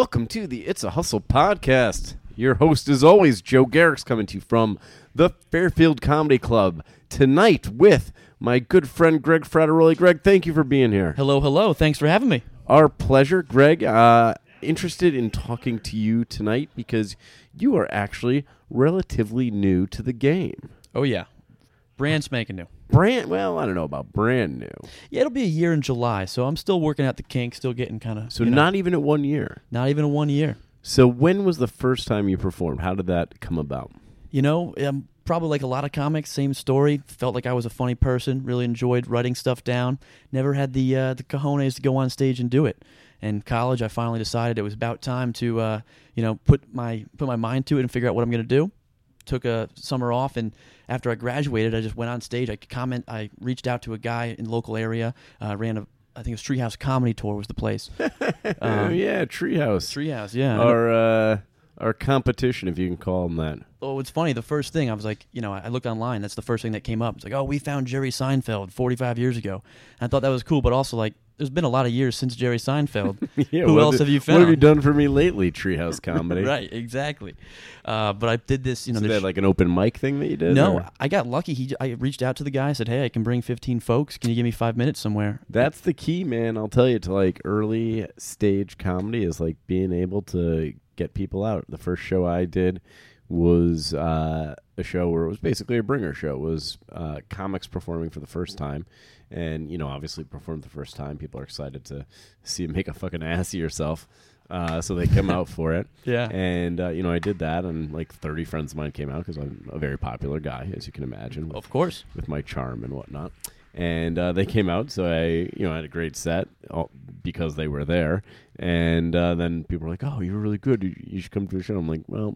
Welcome to the It's a Hustle podcast. Your host, as always, Joe Garrick's coming to you from the Fairfield Comedy Club tonight with my good friend Greg Frateroli. Greg, thank you for being here. Hello, hello. Thanks for having me. Our pleasure, Greg. Uh, interested in talking to you tonight because you are actually relatively new to the game. Oh yeah, brand spanking new. Brand, well, I don't know about brand new. Yeah, it'll be a year in July, so I'm still working out the kinks, still getting kind of So not even at one year. not even a one year. So when was the first time you performed? How did that come about? You know, um, probably like a lot of comics, same story. Felt like I was a funny person. Really enjoyed writing stuff down. Never had the uh, the cojones to go on stage and do it. In college, I finally decided it was about time to uh, you know put my put my mind to it and figure out what I'm going to do. Took a summer off, and after I graduated, I just went on stage. I comment. I reached out to a guy in local area. Uh, ran a I think it was Treehouse Comedy Tour was the place. oh Um, yeah, Treehouse. Treehouse, yeah. Or uh, our competition, if you can call them that. Oh, it's funny. The first thing I was like, you know, I looked online. That's the first thing that came up. It's like, oh, we found Jerry Seinfeld 45 years ago. And I thought that was cool, but also like, there's been a lot of years since Jerry Seinfeld. Yeah, Who else did- have you found? What have you done for me lately, Treehouse Comedy? right, exactly. Uh, but I did this, you know. Is there's- that like an open mic thing that you did? no, or- I got lucky. He, I reached out to the guy. I said, hey, I can bring 15 folks. Can you give me five minutes somewhere? That's the key, man. I'll tell you to like early stage comedy is like being able to get people out. The first show I did was uh, a show where it was basically a bringer show. It was uh, comics performing for the first time, and you know, obviously, perform the first time. People are excited to see you make a fucking ass of yourself, uh, so they come out for it. Yeah. And uh, you know, I did that, and like thirty friends of mine came out because I'm a very popular guy, as you can imagine. with- Of course. with my charm and whatnot. And uh, they came out, so I, you know, had a great set because they were there. And uh, then people were like, "Oh, you were really good. You, should come to the show." I'm like, "Well,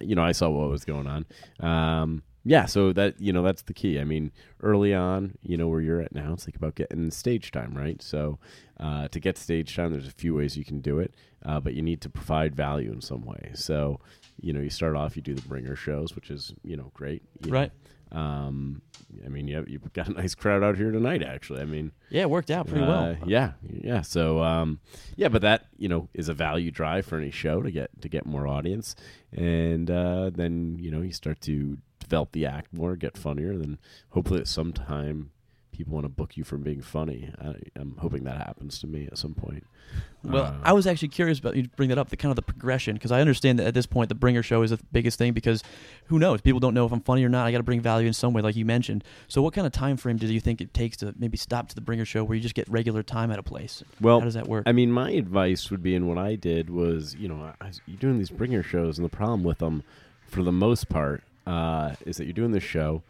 you know, I saw what was going on." Um, yeah, so that you know, that's the key. I mean, early on, you know, where you're at now, it's like about getting stage time, right? So uh, to get stage time, there's a few ways you can do it, uh, but you need to provide value in some way. So you know, you start off, you do the bringer shows, which is you know great, you know. Um, I mean, you you've got a nice crowd out here tonight. Actually, I mean, Yeah, it worked out pretty uh, well. Yeah, yeah. So, um, yeah, but that you know is a value drive for any show to get to get more audience, and uh, then you know you start to develop the act more, get funnier. Then hopefully at some time people want to book you for being funny. I, I'm hoping that happens to me at some point. Well, Uh, I was actually curious about you bring that up, the kind of the progression, because I understand that at this point the bringer show is the biggest thing because who knows? People don't know if I'm funny or not. I got to bring value in some way, like you mentioned. So, what kind of time frame do you think it takes to maybe stop to the bringer show where you just get regular time at a place? Well, how does that work? I mean, my advice would be, and what I did was, you know, I, you're doing these bringer shows, and the problem with them, for the most part, uh, is that you're doing this show,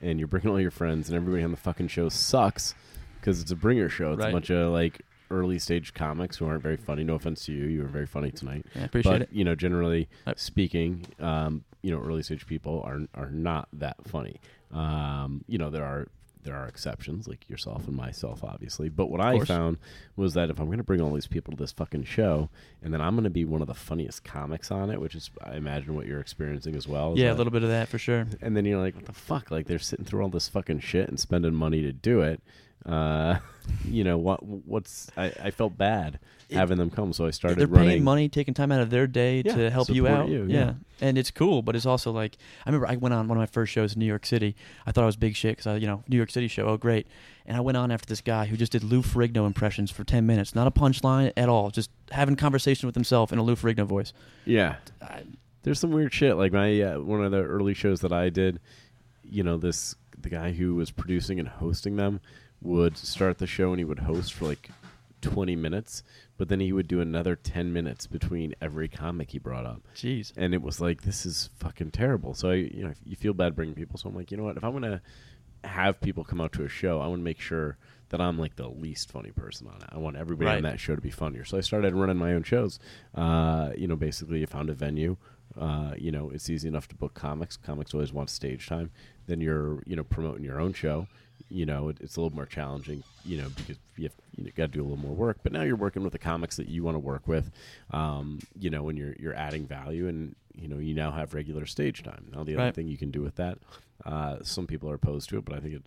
and you're bringing all your friends, and everybody on the fucking show sucks because it's a bringer show. It's a Right. bunch of like early stage comics who aren't very funny. No offense to you, you were very funny tonight. Yeah, I appreciate but it. you know, generally speaking, um, you know, early stage people are are not that funny. Um, you know, there are there are exceptions like yourself and myself, obviously. But what I found was that if I'm going to bring all these people to this fucking show, and then I'm going to be one of the funniest comics on it, which is I imagine what you're experiencing as well. Yeah, a little bit of that for sure. and then you're like, what the fuck? Like they're sitting through all this fucking shit and spending money to do it. Uh, you know what? What's I, I felt bad having them come, so I started They're running. paying money, taking time out of their day Yeah, to help you out. you, yeah. yeah. and it's cool, but it's also like I remember I went on one of my first shows in New York City. I thought I was big shit because I, you know, New York City show. Oh, great! And I went on after this guy who just did Lou Ferrigno impressions for ten minutes, not a punchline at all, just having conversation with himself in a Lou Ferrigno voice. Yeah, I, there's some weird shit. Like my uh, one of the early shows that I did, you know, this the guy who was producing and hosting them would start the show and he would host for like 20 minutes, but then he would do another 10 minutes between every comic he brought up. Jeez. and it was like this is fucking terrible. So I, you know, you feel bad bringing people. So I'm like, you know what? If I'm gonna have people come out to a show, I want to make sure that I'm like the least funny person on it. I want everybody on that show to be funnier. So I started running my own shows. Uh, you know, basically, you found a venue. Uh, you know, it's easy enough to book comics. Comics always want stage time. Then you're, you know, promoting your own show. You know, it, it's a little more challenging. You know, because you have you know, got to do a little more work. But now you're working with the comics that you want to work with. Um, you know, and you're you're adding value, and you know, you now have regular stage time. Now the other thing you can do with that, uh, some people are opposed to it, but I think it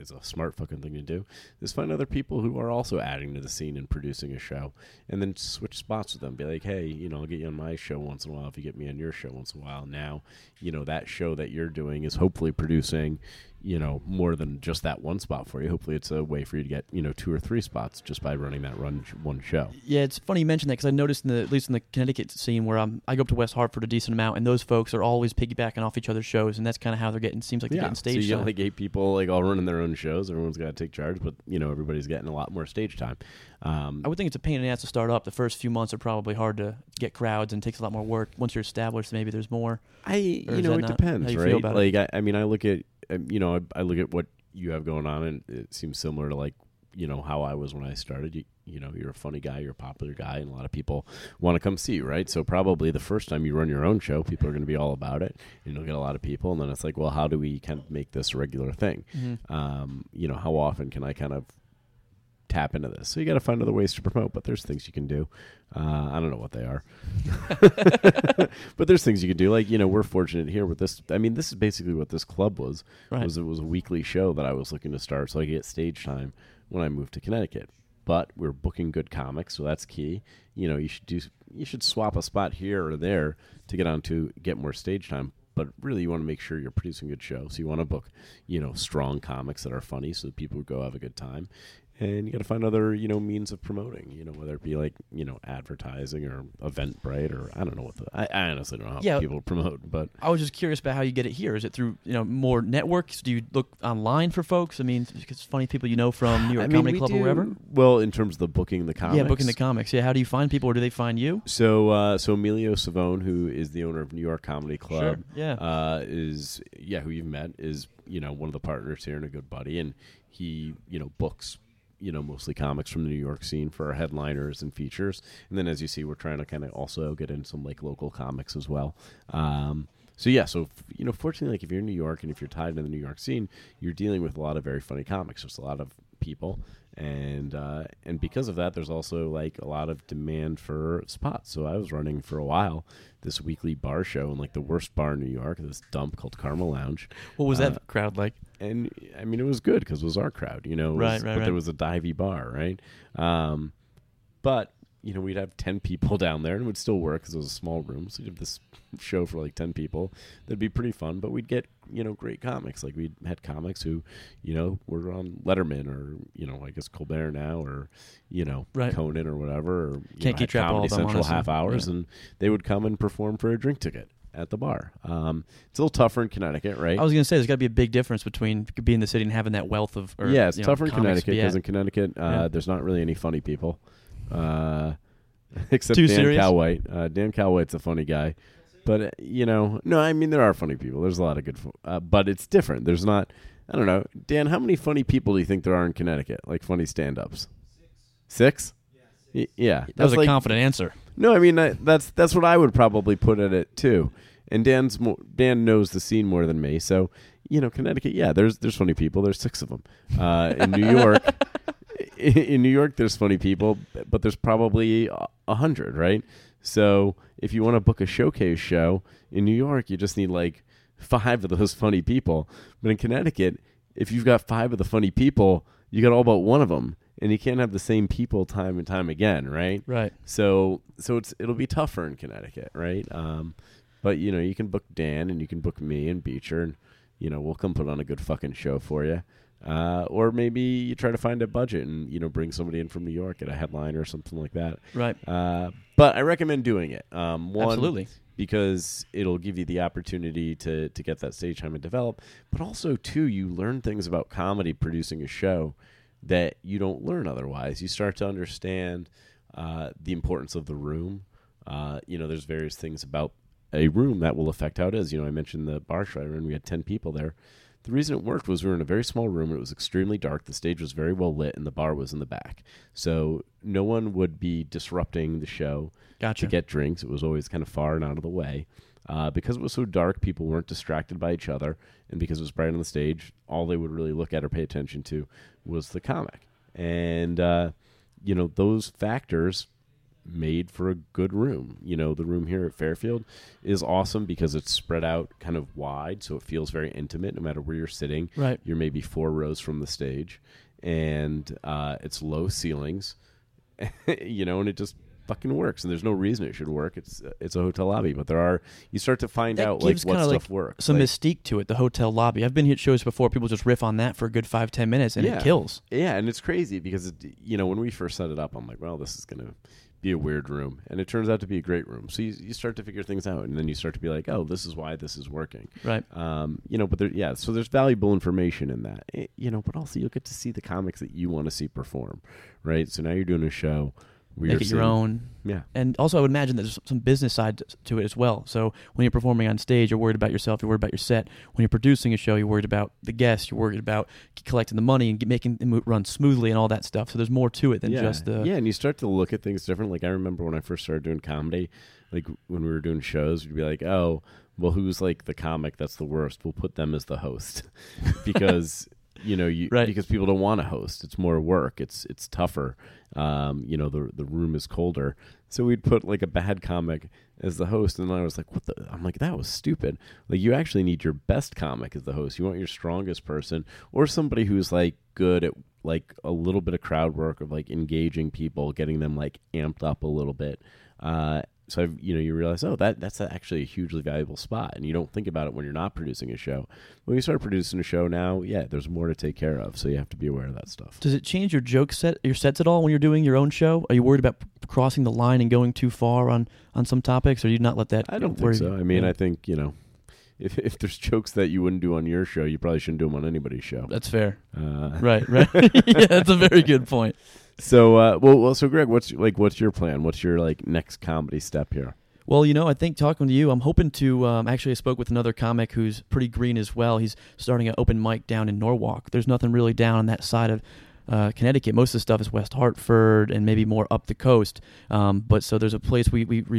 is a smart fucking thing to do is find other people who are also adding to the scene and producing a show, and then switch spots with them. Be like, hey, you know, I'll get you on my show once in a while if you get me on your show once in a while. Now, you know, that show that you're doing is hopefully producing, you know, more than just that one spot for you. Hopefully, it's a way for you to get you know two or three spots just by running that run one show. Yeah, it's funny you mention that because I noticed in the at least in the Connecticut scene where I'm, I go up to West Hartford a decent amount, and those folks are always piggybacking off each other's shows, and that's kind of how they're getting. Seems like they're yeah, getting so stage you got time. like eight people like all running their own shows. Everyone's got to take charge, but you know everybody's getting a lot more stage time. Um, I would think it's a pain in the ass to start up. The first few months are probably hard to get crowds and takes a lot more work. Once you're established, maybe there's more. I you know it depends, you right? like I, I mean, I look at um, you know I, I look at what you have going on, and it seems similar to like you know how I was when I started. You, you know, you're a funny guy, you're a popular guy, and a lot of people want to come see you, right? So probably the first time you run your own show, people are going to be all about it, and you'll get a lot of people, and then it's like, well, how do we kind of make this a regular thing? Um, you know, how often can I kind of tap into this? So you got to find other ways to promote, but there's things you can do. Uh, I don't know what they are, but there's things you can do. Like you know, we're fortunate here with this. I mean, this is basically what this club was. Right. Was it was a weekly show that I was looking to start, so I could get stage time when I moved to Connecticut. But we're booking good comics, so that's key. You know, you should do you should swap a spot here or there to get on to get more stage time. But really, you want to make sure you're producing good shows. So you want to book, you know, strong comics that are funny, so that people go have a good time. And you got to find other, you know, means of promoting. You know, whether it be like, you know, advertising or Eventbrite or I don't know what the I, I honestly don't know how Yeah. people promote, but I was just curious about how you get it here. Is it through you know more networks? Do you look online for folks? I mean, it's funny people you know from New York I mean, Comedy Club do- or wherever. Well, in terms of the booking the comics, Yeah, booking the comics. Yeah, how do you find people, or do they find you? So, uh, so Emilio Savone, who is the owner of New York Comedy Club, Sure, yeah. uh, is yeah, who you've met is you know one of the partners here and a good buddy, and he you know books you know mostly comics from the New York scene for our headliners and features, and then as you see, we're trying to kind of also get in some like local comics as well. Um, so yeah, so you know, fortunately, like if you're in New York and if you're tied to the New York scene, you're dealing with a lot of very funny comics. There's a lot of people, and uh, and because of that, there's also like a lot of demand for spots. So I was running for a while this weekly bar show in like the worst bar in New York, this dump called Karma Lounge, What was that Uh, crowd like? and I mean it was good because it was our crowd, you know. it Right, was- right, But right. there was a divey bar, right? Um, but you know we'd have ten people down there, and it would still work because it was a small room. So you'd have this show for like ten people. That'd be pretty fun. But we'd get you know great comics. Like we had comics who you know were on Letterman or you know I guess Colbert now or you know Right. Conan or whatever. Or, you Can't know, keep track of all Comedy of them, Central honestly. half hours, Yeah. and they would come and perform for a drink ticket at the bar. Um, it's a little tougher in Connecticut, right? I was going to say there's got to be a big difference between being in the city and having that wealth of. Or, yeah, it's you know, tougher in Connecticut because in Connecticut, uh, Yeah. there's not really any funny people, uh, except Too Dan serious? Calwhite. Uh, Dan Calwhite's a funny guy, but uh, you know, no, I mean there are funny people. There's a lot of good, fu- uh, but it's different. There's not. I don't know, Dan. How many funny people do you think there are in Connecticut? Like funny stand-ups? Six. Y- yeah, that was a confident answer. no, I mean I, that's that's what I would probably put at it too. And Dan's more, Dan knows the scene more than me, so you know Connecticut. Yeah, there's there's funny people. There's six of them. Uh, in New York, in, New York, there's funny people, but there's probably a hundred, right? So if you want to book a showcase show in New York, you just need like five of those funny people. But in Connecticut, if you've got five of the funny people, you got all but one of them, and you can't have the same people time and time again, right? Right. So so it's it'll be tougher in Connecticut, right? Um, but you know you can book Dan and you can book me and Beecher, and you know we'll come put on a good fucking show for you. Uh, or maybe you try to find a budget and you know bring somebody in from New York at a headline or something like that. Right. Uh, but I recommend doing it. Um, one, Absolutely. because it'll give you the opportunity to to get that stage time and develop. But also, too, you learn things about comedy producing a show that you don't learn otherwise. You start to understand uh, the importance of the room. Uh, you know, there's various things about a room that will affect how it is. You know, I mentioned the bar show and. We had ten people there. The reason it worked was we were in a very small room and it was extremely dark. The stage was very well lit and the bar was in the back. So no one would be disrupting the show Gotcha. to get drinks. It was always kind of far and out of the way. Uh, because it was so dark, people weren't distracted by each other. And because it was bright on the stage, all they would really look at or pay attention to was the comic. And, uh, you know, those factors made for a good room. You know, the room here at Fairfield is awesome because it's spread out kind of wide, so it feels very intimate no matter where you're sitting. Right. You're maybe four rows from the stage, and uh, it's low ceilings, you know, and it just fucking works. And there's no reason it should work. It's it's a hotel lobby, but there are you start to find That out like what stuff like, works. Some Like- mystique to it, the hotel lobby. I've been here at shows before. People just riff on that for a good five, ten minutes, and Yeah. it kills. Yeah, and it's crazy because it, you know when we first set it up, I'm like, well, this is gonna be a weird room, and it turns out to be a great room. So you, you start to figure things out, and then you start to be like, oh, this is why this is working. Right. Um, you know, but there, yeah, so there's valuable information in that, Eh, you know, but also you'll get to see the comics that you want to see perform, right? So now you're doing a show. Make it your own. Yeah. And also, I would imagine there's some business side to it as well. So when you're performing on stage, you're worried about yourself. You're worried about your set. When you're producing a show, you're worried about the guests. You're worried about collecting the money and get, making it run smoothly and all that stuff. So there's more to it than yeah. just the. yeah, and you start to look at things different. Like I remember when I first started doing comedy, like when we were doing shows, we'd be like, oh, well, who's like the comic that's the worst? We'll put them as the host because you know you Right. because people don't want to host. It's more work. It's it's tougher. Um, you know the the room is colder, so we'd put like a bad comic as the host, and I was like, what the? I'm like that was stupid. Like you actually need your best comic as the host. You want your strongest person or somebody who's like good at like a little bit of crowd work of like engaging people, getting them like amped up a little bit. Uh, so I've, you know you realize oh that that's actually a hugely valuable spot, and you don't think about it when you're not producing a show. When you start producing a show now, yeah, there's more to take care of, so you have to be aware of that stuff. Does it change your joke set, your sets at all when you're doing your own show? Are you worried about crossing the line and going too far on on some topics, or you not let that? I don't think so. I mean, Yeah. I think you know. If, if there's jokes that you wouldn't do on your show, you probably shouldn't do them on anybody's show. that's fair. Uh, Right, right. yeah, that's a very good point. So, uh, well, well, so Greg, what's like, what's your plan? What's your like next comedy step here? Well, you know, I think talking to you, I'm hoping to. Um, actually, I spoke with another comic who's pretty green as well. He's starting an open mic down in Norwalk. There's nothing really down on that side of uh, Connecticut. Most of the stuff is West Hartford and maybe more up the coast. Um, but so there's a place we we